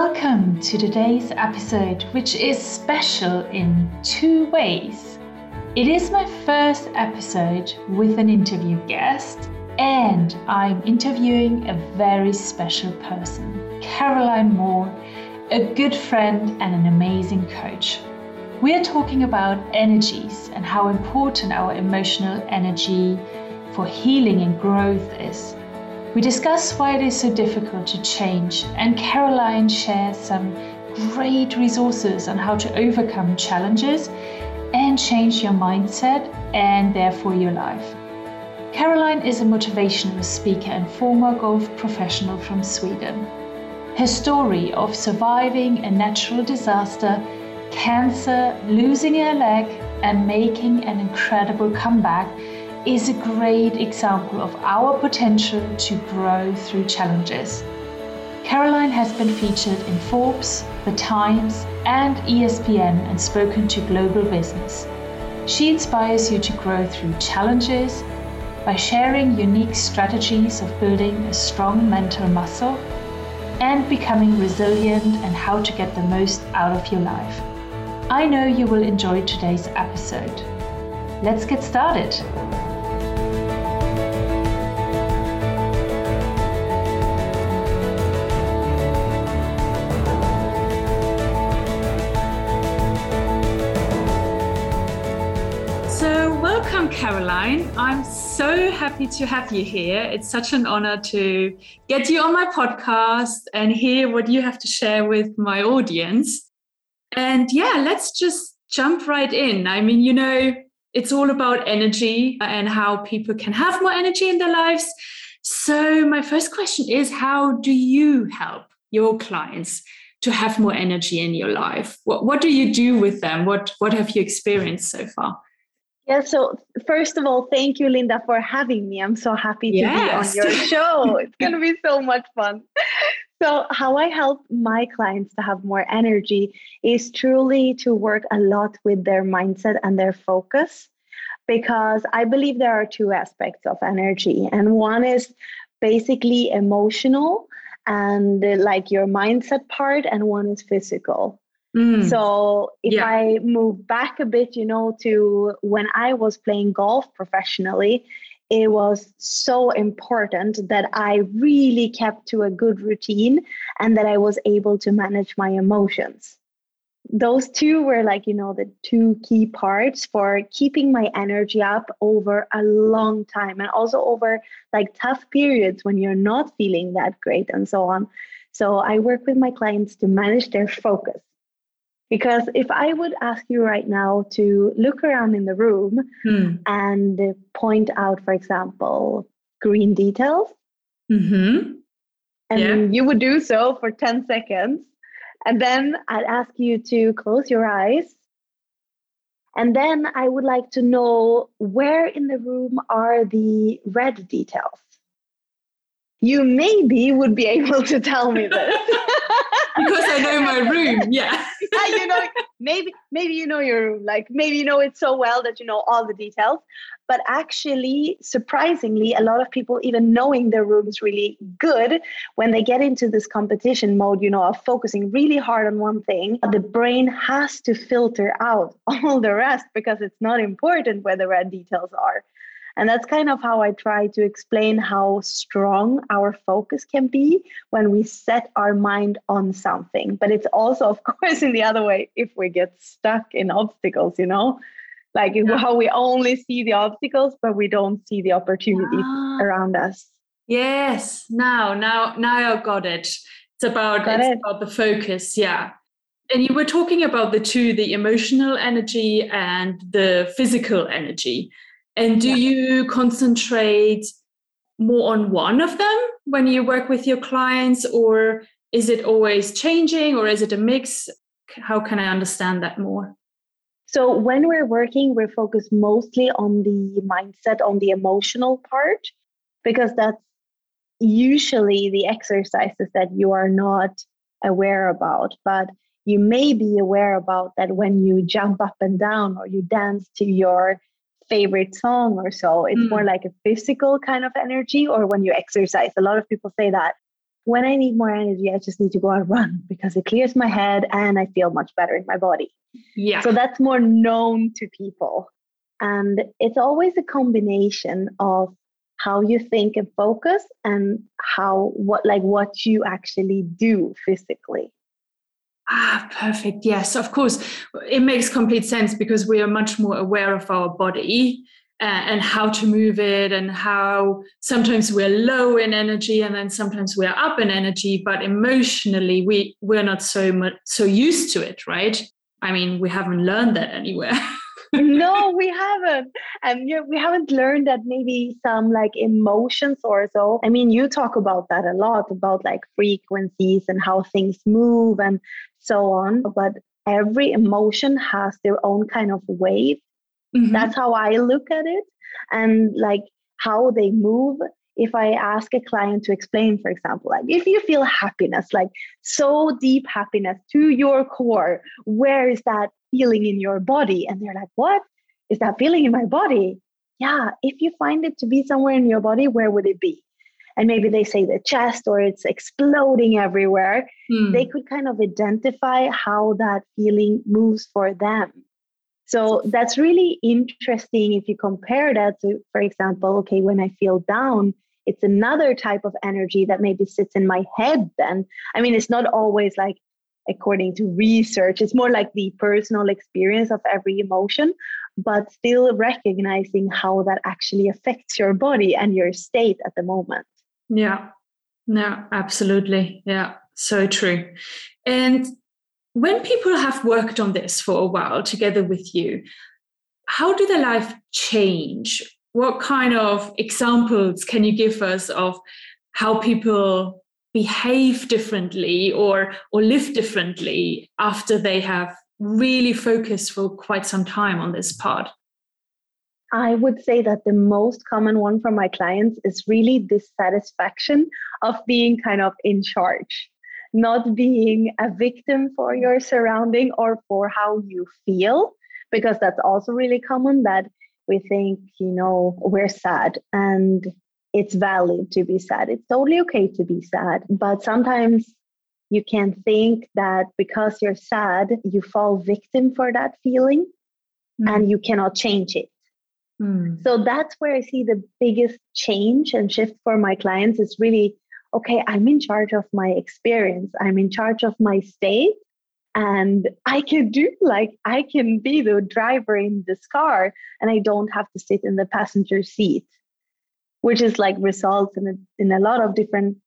Welcome to today's episode, which is special in two ways. It is my first episode with an interview guest, and I'm interviewing a very special person, Caroline Moore, a good friend and an amazing coach. We are talking about energies and how important our emotional energy for healing and growth is. We discuss why it is so difficult to change, and Caroline shares some great resources on how to overcome challenges and change your mindset and therefore your life. Caroline is a motivational speaker and former golf professional from Sweden. Her story of surviving a natural disaster, cancer, losing her leg, and making an incredible comeback is a great example of our potential to grow through challenges. Caroline has been featured in Forbes, The Times, and ESPN and spoken to global business. She inspires you to grow through challenges by sharing unique strategies of building a strong mental muscle and becoming resilient and how to get the most out of your life. I know you will enjoy today's episode. Let's get started. Caroline. I'm so happy to have you here. It's such an honor to get you on my podcast and hear what you have to share with my audience. And yeah, let's just jump right in. I mean, you know, it's all about energy and how people can have more energy in their lives. So, my first question is how do you help your clients to have more energy in your life? What, what do you do with them? What, what have you experienced so far? Yeah, so first of all, thank you, Linda, for having me. I'm so happy to yes. be on your show. it's going to be so much fun. So, how I help my clients to have more energy is truly to work a lot with their mindset and their focus, because I believe there are two aspects of energy, and one is basically emotional and like your mindset part, and one is physical. Mm. So if yeah. I move back a bit, you know, to when I was playing golf professionally, it was so important that I really kept to a good routine and that I was able to manage my emotions. Those two were like, you know, the two key parts for keeping my energy up over a long time and also over like tough periods when you're not feeling that great and so on. So I work with my clients to manage their focus because if I would ask you right now to look around in the room hmm. and point out, for example, green details, mm-hmm. and yeah. you would do so for 10 seconds, and then I'd ask you to close your eyes. And then I would like to know where in the room are the red details? You maybe would be able to tell me this. because I know my room. Yeah. You know, maybe maybe you know your room. Like maybe you know it so well that you know all the details. But actually, surprisingly, a lot of people, even knowing their rooms really good, when they get into this competition mode, you know, of focusing really hard on one thing, the brain has to filter out all the rest because it's not important where the red details are. And that's kind of how I try to explain how strong our focus can be when we set our mind on something. But it's also, of course, in the other way, if we get stuck in obstacles, you know, like yeah. how we only see the obstacles, but we don't see the opportunities ah. around us. Yes. Now, now, now I got it. It's about got it's it. about the focus. Yeah. And you were talking about the two, the emotional energy and the physical energy. And do yeah. you concentrate more on one of them when you work with your clients, or is it always changing, or is it a mix? How can I understand that more? So, when we're working, we're focused mostly on the mindset, on the emotional part, because that's usually the exercises that you are not aware about. But you may be aware about that when you jump up and down or you dance to your favorite song or so. It's mm. more like a physical kind of energy, or when you exercise. A lot of people say that. when I need more energy, I just need to go and run because it clears my head and I feel much better in my body. Yeah. So that's more known to people. And it's always a combination of how you think and focus and how what like what you actually do physically. Ah, perfect. Yes, of course. It makes complete sense because we are much more aware of our body uh, and how to move it and how sometimes we're low in energy and then sometimes we're up in energy but emotionally we we're not so much so used to it right i mean we haven't learned that anywhere no we haven't and you know, we haven't learned that maybe some like emotions or so i mean you talk about that a lot about like frequencies and how things move and so on but every emotion has their own kind of wave Mm-hmm. That's how I look at it. And like how they move. If I ask a client to explain, for example, like if you feel happiness, like so deep happiness to your core, where is that feeling in your body? And they're like, what is that feeling in my body? Yeah, if you find it to be somewhere in your body, where would it be? and maybe they say the chest or it's exploding everywhere, mm. they could kind of identify how that feeling moves for them. So that's really interesting if you compare that to, for example, okay, when I feel down, it's another type of energy that maybe sits in my head then. I mean, it's not always like according to research, it's more like the personal experience of every emotion, but still recognizing how that actually affects your body and your state at the moment. Yeah. No, absolutely. Yeah. So true. And when people have worked on this for a while together with you, how do their life change? What kind of examples can you give us of how people behave differently or or live differently after they have really focused for quite some time on this part? I would say that the most common one from my clients is really dissatisfaction of being kind of in charge not being a victim for your surrounding or for how you feel, because that's also really common that we think, you know, we're sad and it's valid to be sad. It's totally okay to be sad. But sometimes you can think that because you're sad, you fall victim for that feeling mm. and you cannot change it. Mm. So that's where I see the biggest change and shift for my clients is really okay, I'm in charge of my experience, I'm in charge of my state. And I can do like, I can be the driver in this car and I don't have to sit in the passenger seat, which is like results in a, in a lot of different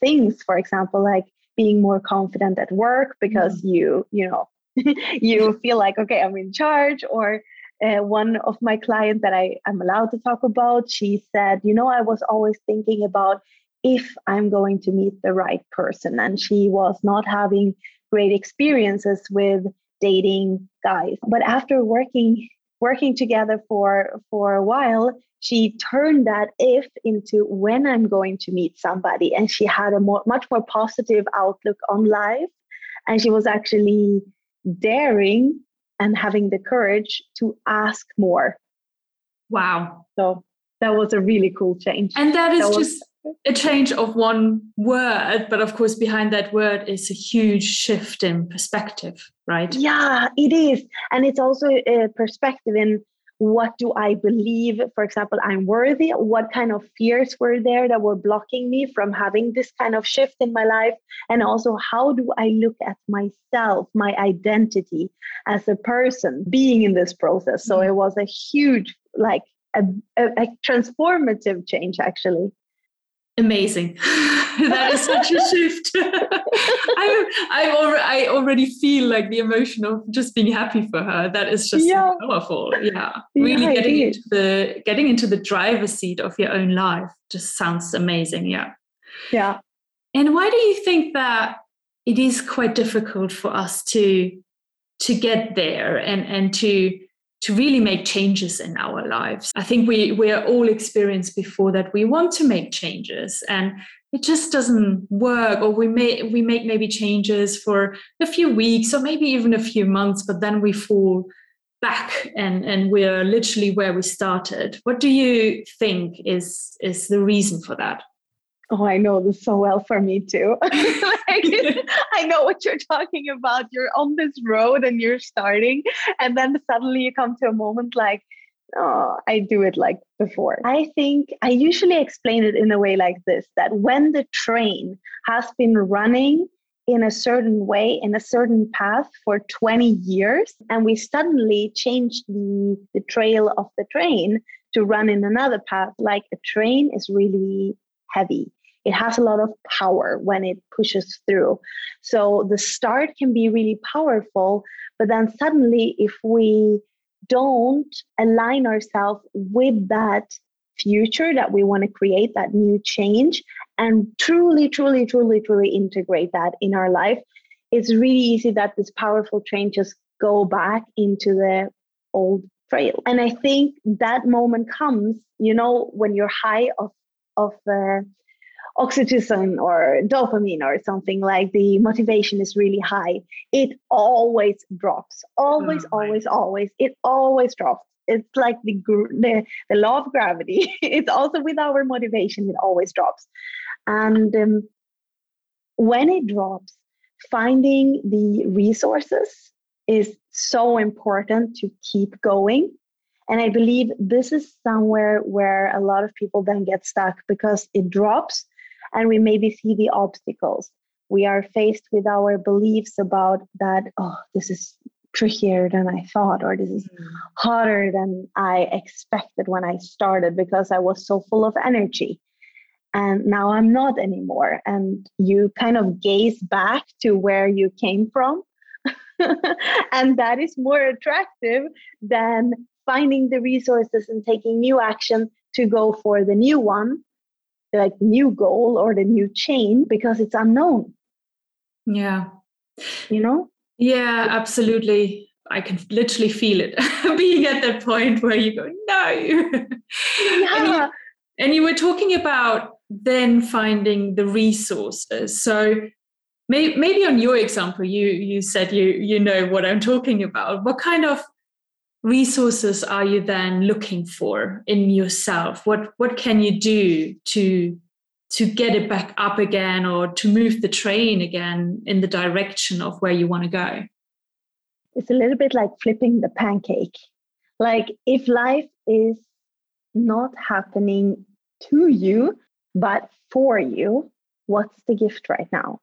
things. For example, like being more confident at work because mm you, you know, you feel like, okay, I'm in charge or uh, one of my clients that I I am allowed to talk about, she said, you know, I was always thinking about if I'm going to meet the right person. And she was not having great experiences with dating guys. But after working working together for for a while, she turned that if into when I'm going to meet somebody. And she had a more, much more positive outlook on life. And she was actually daring and having the courage to ask more. Wow. So that was a really cool change. And that is that just a change of one word, but of course, behind that word is a huge shift in perspective, right? Yeah, it is. And it's also a perspective in what do I believe? For example, I'm worthy. What kind of fears were there that were blocking me from having this kind of shift in my life? And also, how do I look at myself, my identity as a person being in this process? So mm-hmm. it was a huge, like, a, a, a transformative change, actually amazing. That is such a shift. I, I, already, I already feel like the emotion of just being happy for her. That is just yeah. powerful. Yeah. Really yeah, getting into the getting into the driver's seat of your own life just sounds amazing yeah. Yeah. And why do you think that it is quite difficult for us to to get there and and to to really make changes in our lives. I think we we are all experienced before that we want to make changes and it just doesn't work or we may we make maybe changes for a few weeks or maybe even a few months but then we fall back and and we're literally where we started. What do you think is is the reason for that? Oh, I know this so well for me too. like, I know what you're talking about. You're on this road and you're starting, and then suddenly you come to a moment like, oh, I do it like before. I think I usually explain it in a way like this that when the train has been running in a certain way, in a certain path for 20 years, and we suddenly change the, the trail of the train to run in another path, like a train is really heavy. It has a lot of power when it pushes through. So the start can be really powerful, but then suddenly, if we don't align ourselves with that future that we want to create, that new change, and truly, truly, truly, truly integrate that in our life, it's really easy that this powerful train just go back into the old trail. And I think that moment comes, you know, when you're high of of uh, oxytocin or dopamine or something like the motivation is really high, it always drops. Always, oh, always, always. It always drops. It's like the, the, the law of gravity. it's also with our motivation, it always drops. And um, when it drops, finding the resources is so important to keep going. And I believe this is somewhere where a lot of people then get stuck because it drops and we maybe see the obstacles. We are faced with our beliefs about that, oh, this is trickier than I thought, or this is mm. harder than I expected when I started because I was so full of energy. And now I'm not anymore. And you kind of gaze back to where you came from. and that is more attractive than finding the resources and taking new action to go for the new one like new goal or the new chain because it's unknown. Yeah. You know? Yeah absolutely. I can literally feel it being at that point where you go no. Yeah. and, you, and you were talking about then finding the resources. So maybe on your example you you said you you know what i'm talking about. What kind of resources are you then looking for in yourself? What what can you do to to get it back up again or to move the train again in the direction of where you want to go? It's a little bit like flipping the pancake. Like if life is not happening to you but for you what's the gift right now?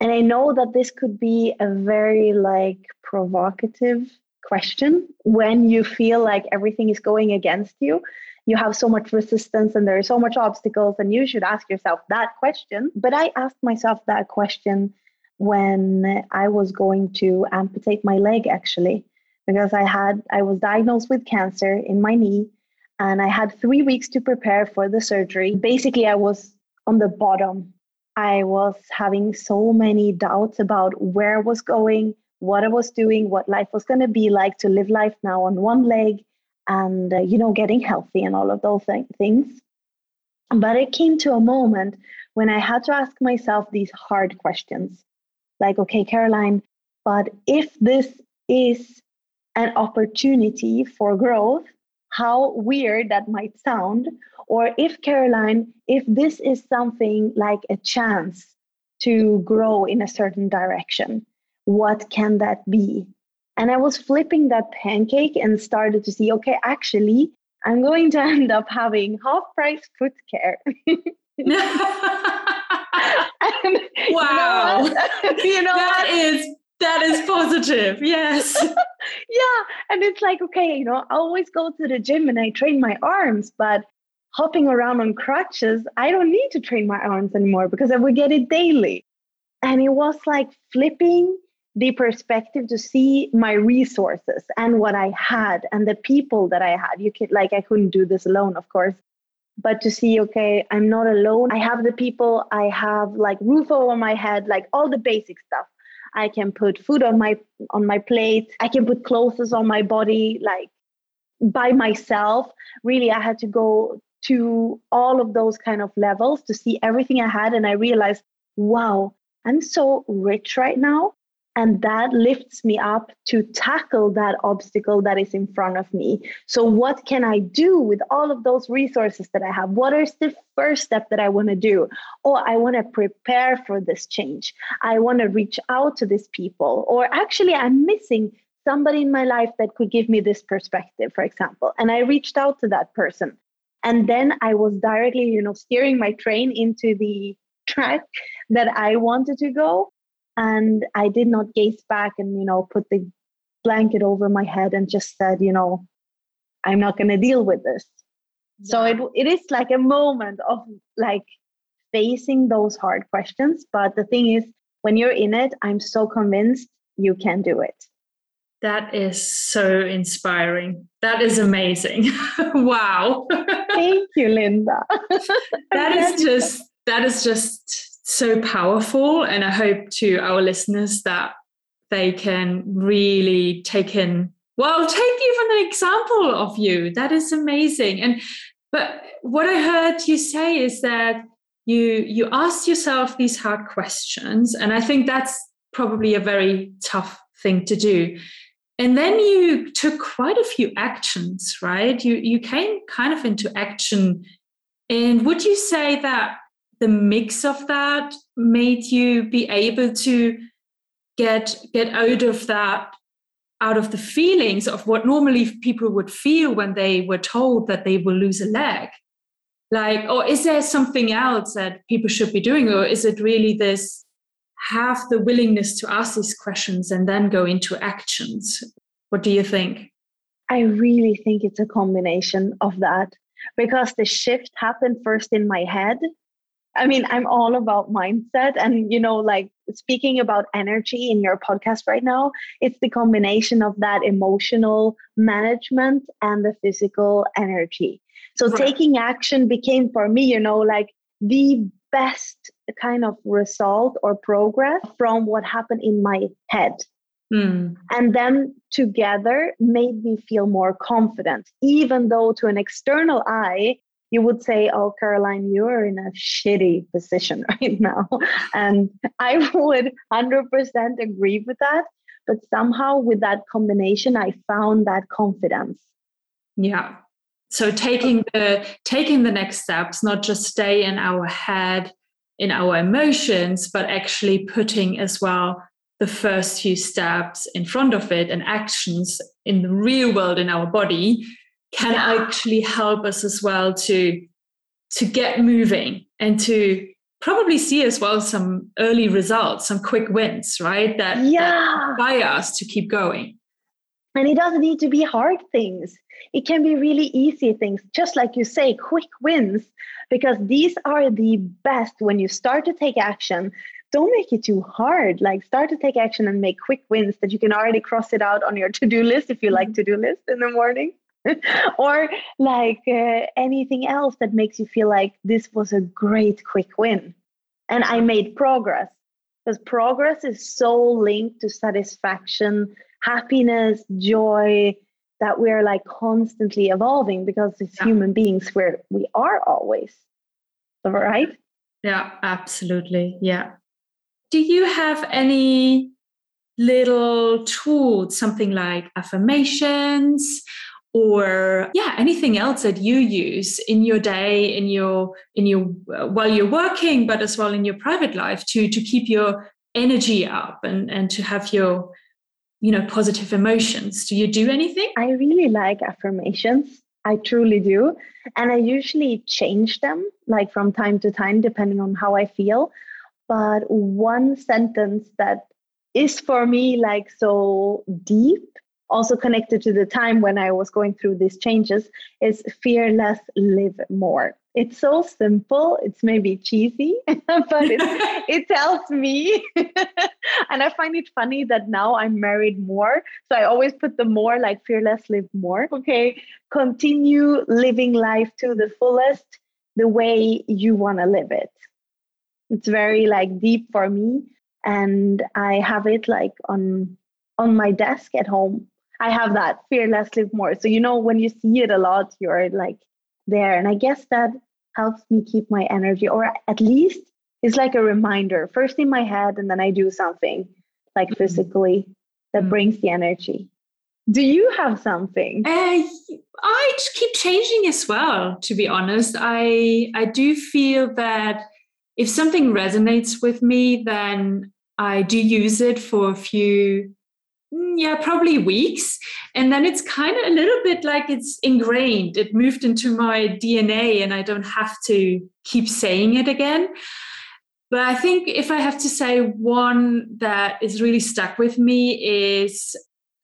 And i know that this could be a very like provocative question. When you feel like everything is going against you you have so much resistance and there are so much obstacles and you should ask yourself that question. But i asked myself that question when i was going to amputate my leg actually because i had i was diagnosed with cancer in my knee and i had 3 weeks to prepare for the surgery. Basically i was on the bottom. I was having so many doubts about where I was going what I was doing, what life was going to be like to live life now on one leg and, uh, you know, getting healthy and all of those th- things. But it came to a moment when I had to ask myself these hard questions like, okay, Caroline, but if this is an opportunity for growth, how weird that might sound. Or if, Caroline, if this is something like a chance to grow in a certain direction, what can that be? And I was flipping that pancake and started to see, okay, actually, I'm going to end up having half price foot care. wow. You know, you know that is that is positive. Yes. yeah. And it's like, okay, you know, I always go to the gym and I train my arms, but hopping around on crutches, I don't need to train my arms anymore because I would get it daily. And it was like flipping the perspective to see my resources and what I had and the people that I had. You could like I couldn't do this alone, of course. But to see, okay, I'm not alone. I have the people, I have like roof over my head, like all the basic stuff. I can put food on my on my plate. I can put clothes on my body, like by myself. Really, I had to go to all of those kind of levels to see everything I had. And I realized, wow, I'm so rich right now and that lifts me up to tackle that obstacle that is in front of me. So what can i do with all of those resources that i have? What is the first step that i want to do? Oh i want to prepare for this change. I want to reach out to these people. Or actually i'm missing somebody in my life that could give me this perspective for example. And i reached out to that person. And then i was directly you know steering my train into the track that i wanted to go and i did not gaze back and you know put the blanket over my head and just said you know i'm not going to deal with this yeah. so it, it is like a moment of like facing those hard questions but the thing is when you're in it i'm so convinced you can do it that is so inspiring. That is amazing. wow. Thank you, Linda. that is just that is just so powerful. And I hope to our listeners that they can really take in, well, take even an example of you. That is amazing. And but what I heard you say is that you you ask yourself these hard questions. And I think that's probably a very tough thing to do. And then you took quite a few actions, right? You you came kind of into action. And would you say that the mix of that made you be able to get get out of that out of the feelings of what normally people would feel when they were told that they will lose a leg. Like or is there something else that people should be doing? Or is it really this have the willingness to ask these questions and then go into actions? What do you think? I really think it's a combination of that because the shift happened first in my head I mean, I'm all about mindset and, you know, like speaking about energy in your podcast right now, it's the combination of that emotional management and the physical energy. So right. taking action became for me, you know, like the best kind of result or progress from what happened in my head. Mm. And then together made me feel more confident, even though to an external eye, you would say, Oh, Caroline, you're in a shitty position right now. And I would 100% agree with that. But somehow, with that combination, I found that confidence. Yeah. So taking the taking the next steps, not just stay in our head, in our emotions, but actually putting as well the first few steps in front of it and actions in the real world in our body can actually help us as well to to get moving and to probably see as well some early results some quick wins right? That, yeah. inspire us to keep going. And it doesn't need to be hard things. It can be really easy things just like you say quick wins because these are the best when you start to take action. Don't make it too hard. Like start to take action and make quick wins that you can already cross it out on your to-do list if you like mm-hmm. to-do list in the morning or like uh, anything else that makes you feel like this was a great quick win. And i made progress. Because progress is so linked to satisfaction happiness joy that we're like constantly evolving because as yeah. human beings we're we are always. Right? Yeah absolutely. Yeah. Do you have any little tools something like affirmations or yeah anything else that you use in your day in your in your uh, while you're working but as well in your private life to to keep your energy up and and to have your you know positive emotions. Do you do anything? I really like affirmations. I truly do. And i usually change them like from time to time depending on how i feel. But one sentence that is for me like so deep also connected to the time when I was going through these changes is fear less, live more. It's so simple. It's maybe cheesy, but it, it tells me. and I find it funny that now I'm married more. So I always put the more like fearless live more. Okay. Continue living life to the fullest the way you want to live it. It's very like deep for me. And I have it like on on my desk at home I have that fear less, live more. So, you know, when you see it a lot, you're like there. And I guess that helps me keep my energy, or at least it's like a reminder first in my head, and then I do something like mm-hmm. physically, that mm-hmm. brings the energy. Do you have something? Uh, I keep changing as well. To be honest, I I do feel that if something resonates with me, then I do use it for a few, mm, yeah, probably weeks. And then it's kind of a little bit like it's ingrained. It moved into my DNA and I don't have to keep saying it again. But I think if I have to say one that is really stuck with me is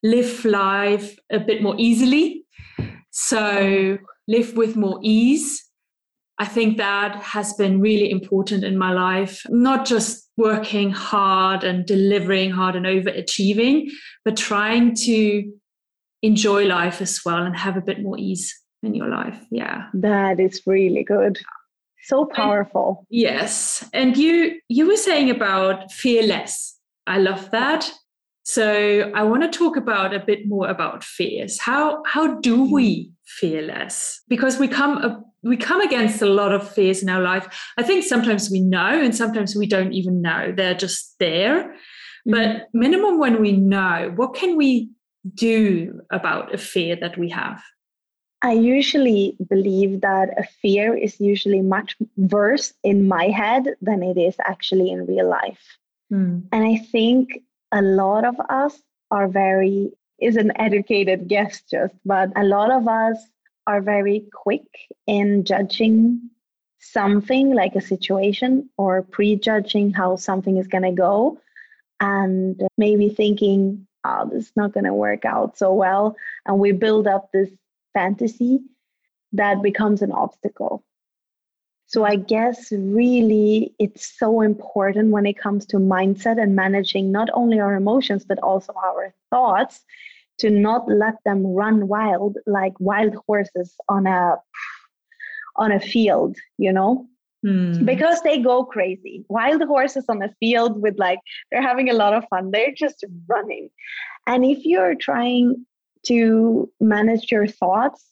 live life a bit more easily. So live with more ease I think that has been really important in my life, not just working hard and delivering hard and overachieving, but trying to enjoy life as well and have a bit more ease in your life. Yeah. That is really good. So powerful. And, yes. And you you were saying about fearless. I love that. So I want to talk about a bit more about fears. How how do we hmm. fear less? Because we come we come against a lot of fears in our life. I think sometimes we know and sometimes we don't even know. They're just there. Mm-hmm. But minimum when we know, what can we do about a fear that we have? I usually believe that a fear is usually much worse in my head than it is actually in real life. Mm. And I think a lot of us are very, is an educated guess just, but a lot of us are very quick in judging something like a situation or prejudging how something is going to go and maybe thinking oh this is not going to work out so well and we build up this fantasy that becomes an obstacle. So i guess really it's so important when it comes to mindset and managing not only our emotions but also our thoughts to not let them run wild like wild horses on a on a field you know? Mm. because they go crazy. Wild horses on a field with like they're having a lot of fun. They're just running. And if you're trying to manage your thoughts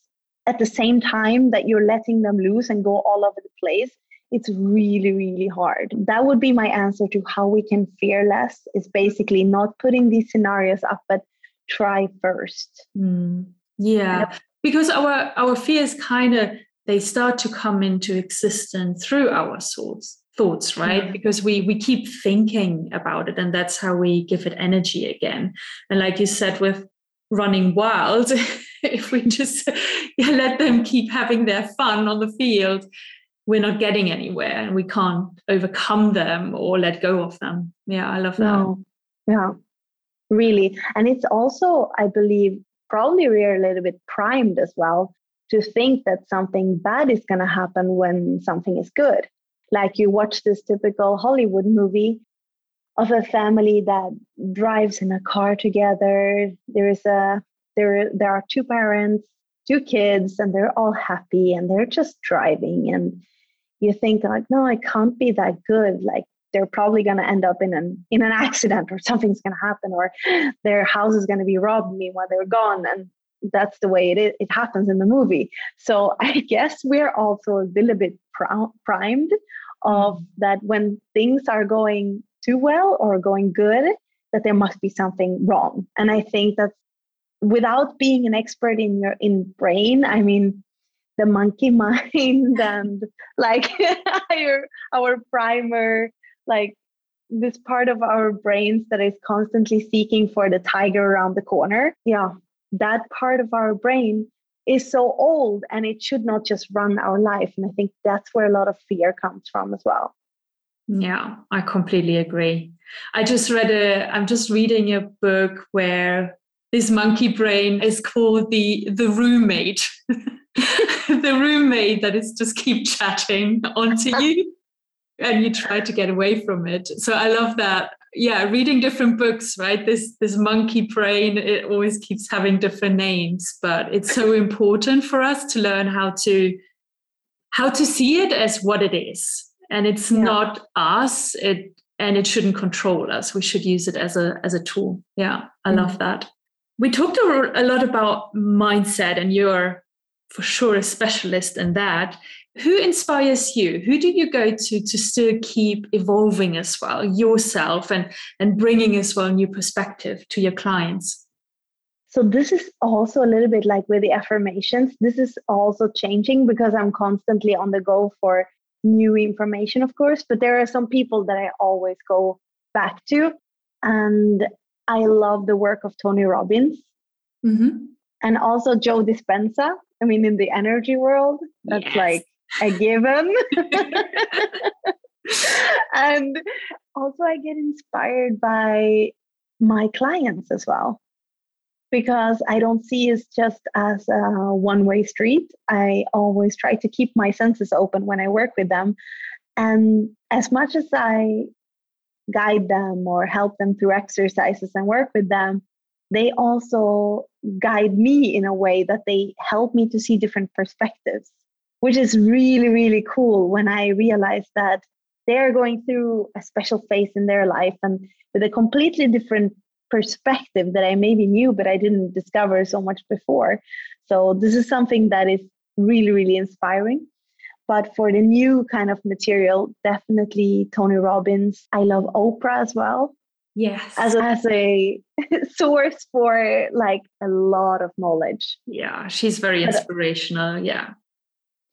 at the same time that you're letting them loose and go all over the place it's really really hard. That would be my answer to how we can fear less is basically not putting these scenarios up but try first. Mm. Yeah, because our our fears kind of they start to come into existence through our thoughts thoughts right yeah. because we we keep thinking about it and that's how we give it energy again and like you said with running wild if we just yeah, let them keep having their fun on the field we're not getting anywhere and we can't overcome them or let go of them yeah i love that no. yeah really. And it's also, I believe, probably we're a little bit primed as well to think that something bad is going to happen when something is good. Like you watch this typical Hollywood movie of a family that drives in a car together. There is a there there are two parents, two kids, and they're all happy and they're just driving. And you think like, no, it can't be that good. Like they're probably going to end up in an in an accident or something's going to happen or their house is going to be robbed meanwhile they're gone. And that's the way it is, it happens in the movie. So i guess we're also a little bit primed of mm-hmm. that when things are going too well or going good that there must be something wrong. And i think that without being an expert in your in brain i mean the monkey mind and like our, our primer like this part of our brains that is constantly seeking for the tiger around the corner. Yeah, that part of our brain is so old and it should not just run our life. And I think that's where a lot of fear comes from as well. Mm. Yeah, I completely agree. I just read a, I'm just reading a book where this monkey brain is called the the roommate. the roommate that is just keep chatting onto you and you try to get away from it. So i love that. Yeah reading different books right? This this monkey brain it always keeps having different names but it's so important for us to learn how to how to see it as what it is. And it's yeah. not us it and it shouldn't control us. We should use it as a as a tool. Yeah i mm-hmm. love that. We talked a lot about mindset and you're for sure a specialist in that who inspires you? Who do you go to to still keep evolving as well yourself and and bringing as well new perspective to your clients? So this is also a little bit like with the affirmations. This is also changing because I'm constantly on the go for new information, of course. But there are some people that I always go back to, and I love the work of Tony Robbins. Mm-hmm. And also Joe Dispenza. I mean, in the energy world, that's yes. like a given. and also, I get inspired by my clients as well because I don't see it just as a one way street. I always try to keep my senses open when I work with them. And as much as I guide them or help them through exercises and work with them, they also guide me in a way that they help me to see different perspectives, which is really, really cool when I realize that they're going through a special phase in their life and with a completely different perspective that I maybe knew, but I didn't discover so much before. So this is something that is really, really inspiring. But for the new kind of material, definitely Tony Robbins. I love Oprah as well. Yes. As a, as a source for like a lot of knowledge. Yeah, she's very inspirational. Yeah.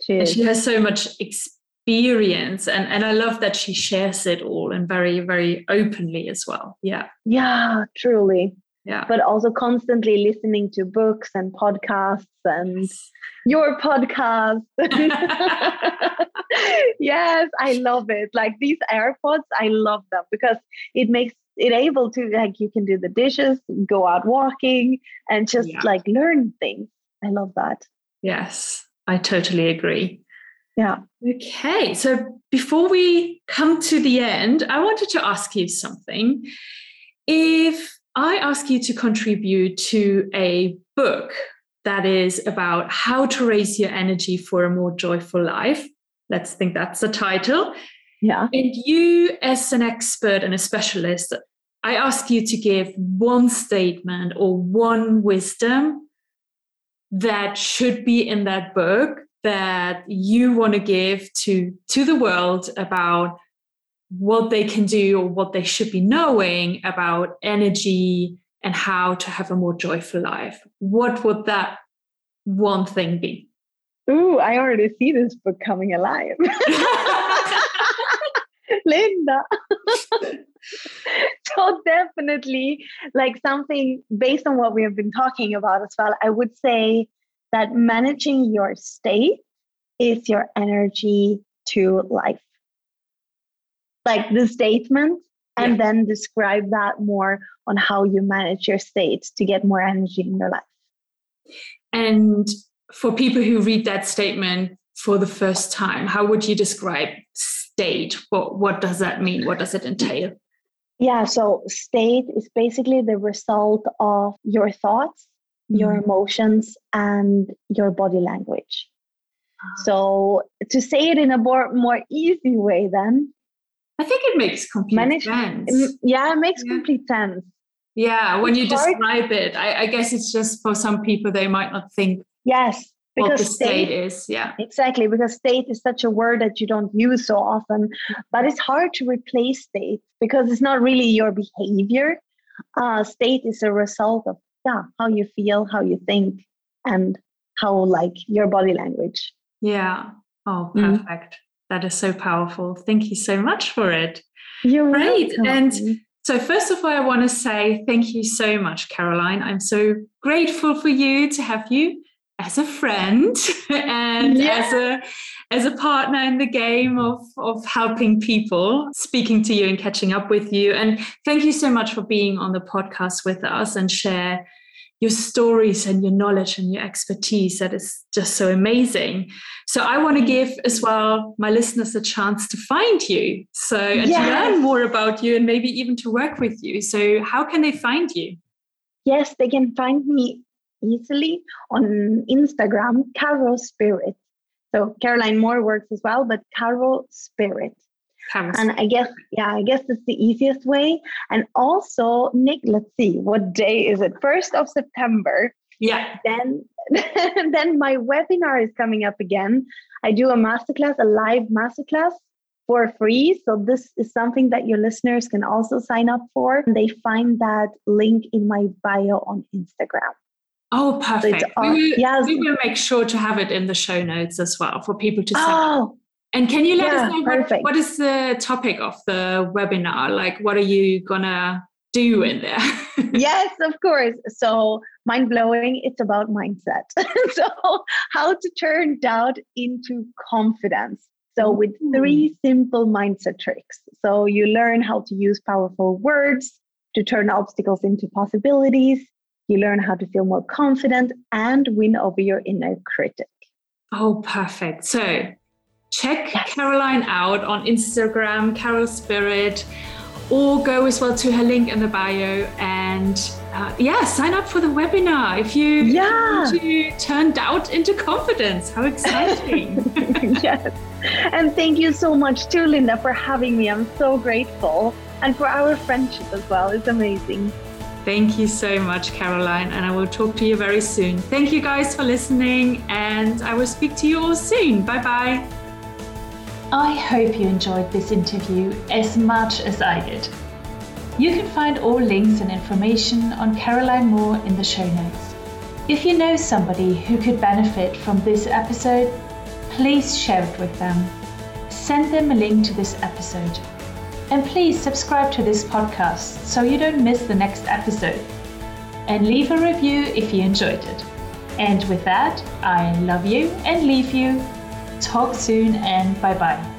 She, and she has so much experience and and I love that she shares it all and very very openly as well. Yeah. Yeah, truly. Yeah. But also constantly listening to books and podcasts and yes. your podcast. yes, I love it. Like these AirPods, I love them because it makes it able to like you can do the dishes, go out walking and just yeah. like learn things. I love that. Yes, I totally agree. Yeah. Okay. So before we come to the end, I wanted to ask you something. If I ask you to contribute to a book that is about how to raise your energy for a more joyful life, let's think that's the title. Yeah. And you, as an expert and a specialist, I ask you to give one statement or one wisdom that should be in that book that you want to give to to the world about what they can do or what they should be knowing about energy and how to have a more joyful life. What would that one thing be? Ooh i already see this book coming alive. Linda so definitely like something based on what we have been talking about as well i would say that managing your state is your energy to life. Like the statement, and yeah. then describe that more on how you manage your state to get more energy in your life. And for people who read that statement for the first time, how would you describe state? What, what does that mean? What does it entail? Yeah, so state is basically the result of your thoughts, your mm-hmm. emotions, and your body language. So to say it in a more, more easy way, then I think it makes complete manage, sense. Yeah, it makes yeah. complete sense. Yeah, when you describe it, I, I, guess it's just for some people they might not think. Yes, because what the state, state is. Yeah, exactly. Because state is such a word that you don't use so often, but it's hard to replace state because it's not really your behavior. Uh, state is a result of yeah how you feel, how you think, and how like your body language. Yeah. Oh, mm. perfect. Mm. That is so powerful. Thank you so much for it. You're great. Welcome. And so, first of all, I want to say thank you so much, Caroline. I'm so grateful for you to have you as a friend and yeah. as a as a partner in the game of of helping people speaking to you and catching up with you and thank you so much for being on the podcast with us and share your stories and your knowledge and your expertise that is just so amazing. So I want to give as well my listeners a chance to find you. So and yes. to learn more about you and maybe even to work with you. So how can they find you? Yes, they can find me easily on Instagram, Caro Spirit. So Caroline Moore works as well, but Caro Spirit and I guess, yeah, I guess it's the easiest way. And also, Nick, let's see, what day is it? First of September. Yeah. Then then my webinar is coming up again. I do a masterclass, a live masterclass for free. So this is something that your listeners can also sign up for. They find that link in my bio on Instagram. Oh, perfect. We, will, yes. we will make sure to have it in the show notes as well for people to oh. And can you let yeah, us know what, what is the topic of the webinar? Like, what are you gonna do in there? yes, of course. So, mind blowing, it's about mindset. so, how to turn doubt into confidence. So, with three simple mindset tricks. So, you learn how to use powerful words to turn obstacles into possibilities. You learn how to feel more confident and win over your inner critic. Oh, perfect. So, check yes. Caroline out on Instagram, Carol Spirit or go as well to her link in the bio and uh, yeah sign up for the webinar if you yeah. want to turn doubt into confidence how exciting yes and thank you so much too linda for having me i'm so grateful and for our friendship as well it's amazing Thank you so much, Caroline, and I will talk to you very soon. Thank you guys for listening, and I will speak to you all soon. Bye bye. I hope you enjoyed this interview as much as I did. You can find all links and information on Caroline Moore in the show notes. If you know somebody who could benefit from this episode, please share it with them. Send them a link to this episode. And please subscribe to this podcast so you don't miss the next episode. And leave a review if you enjoyed it. And with that, I love you and leave you Talk soon and bye bye.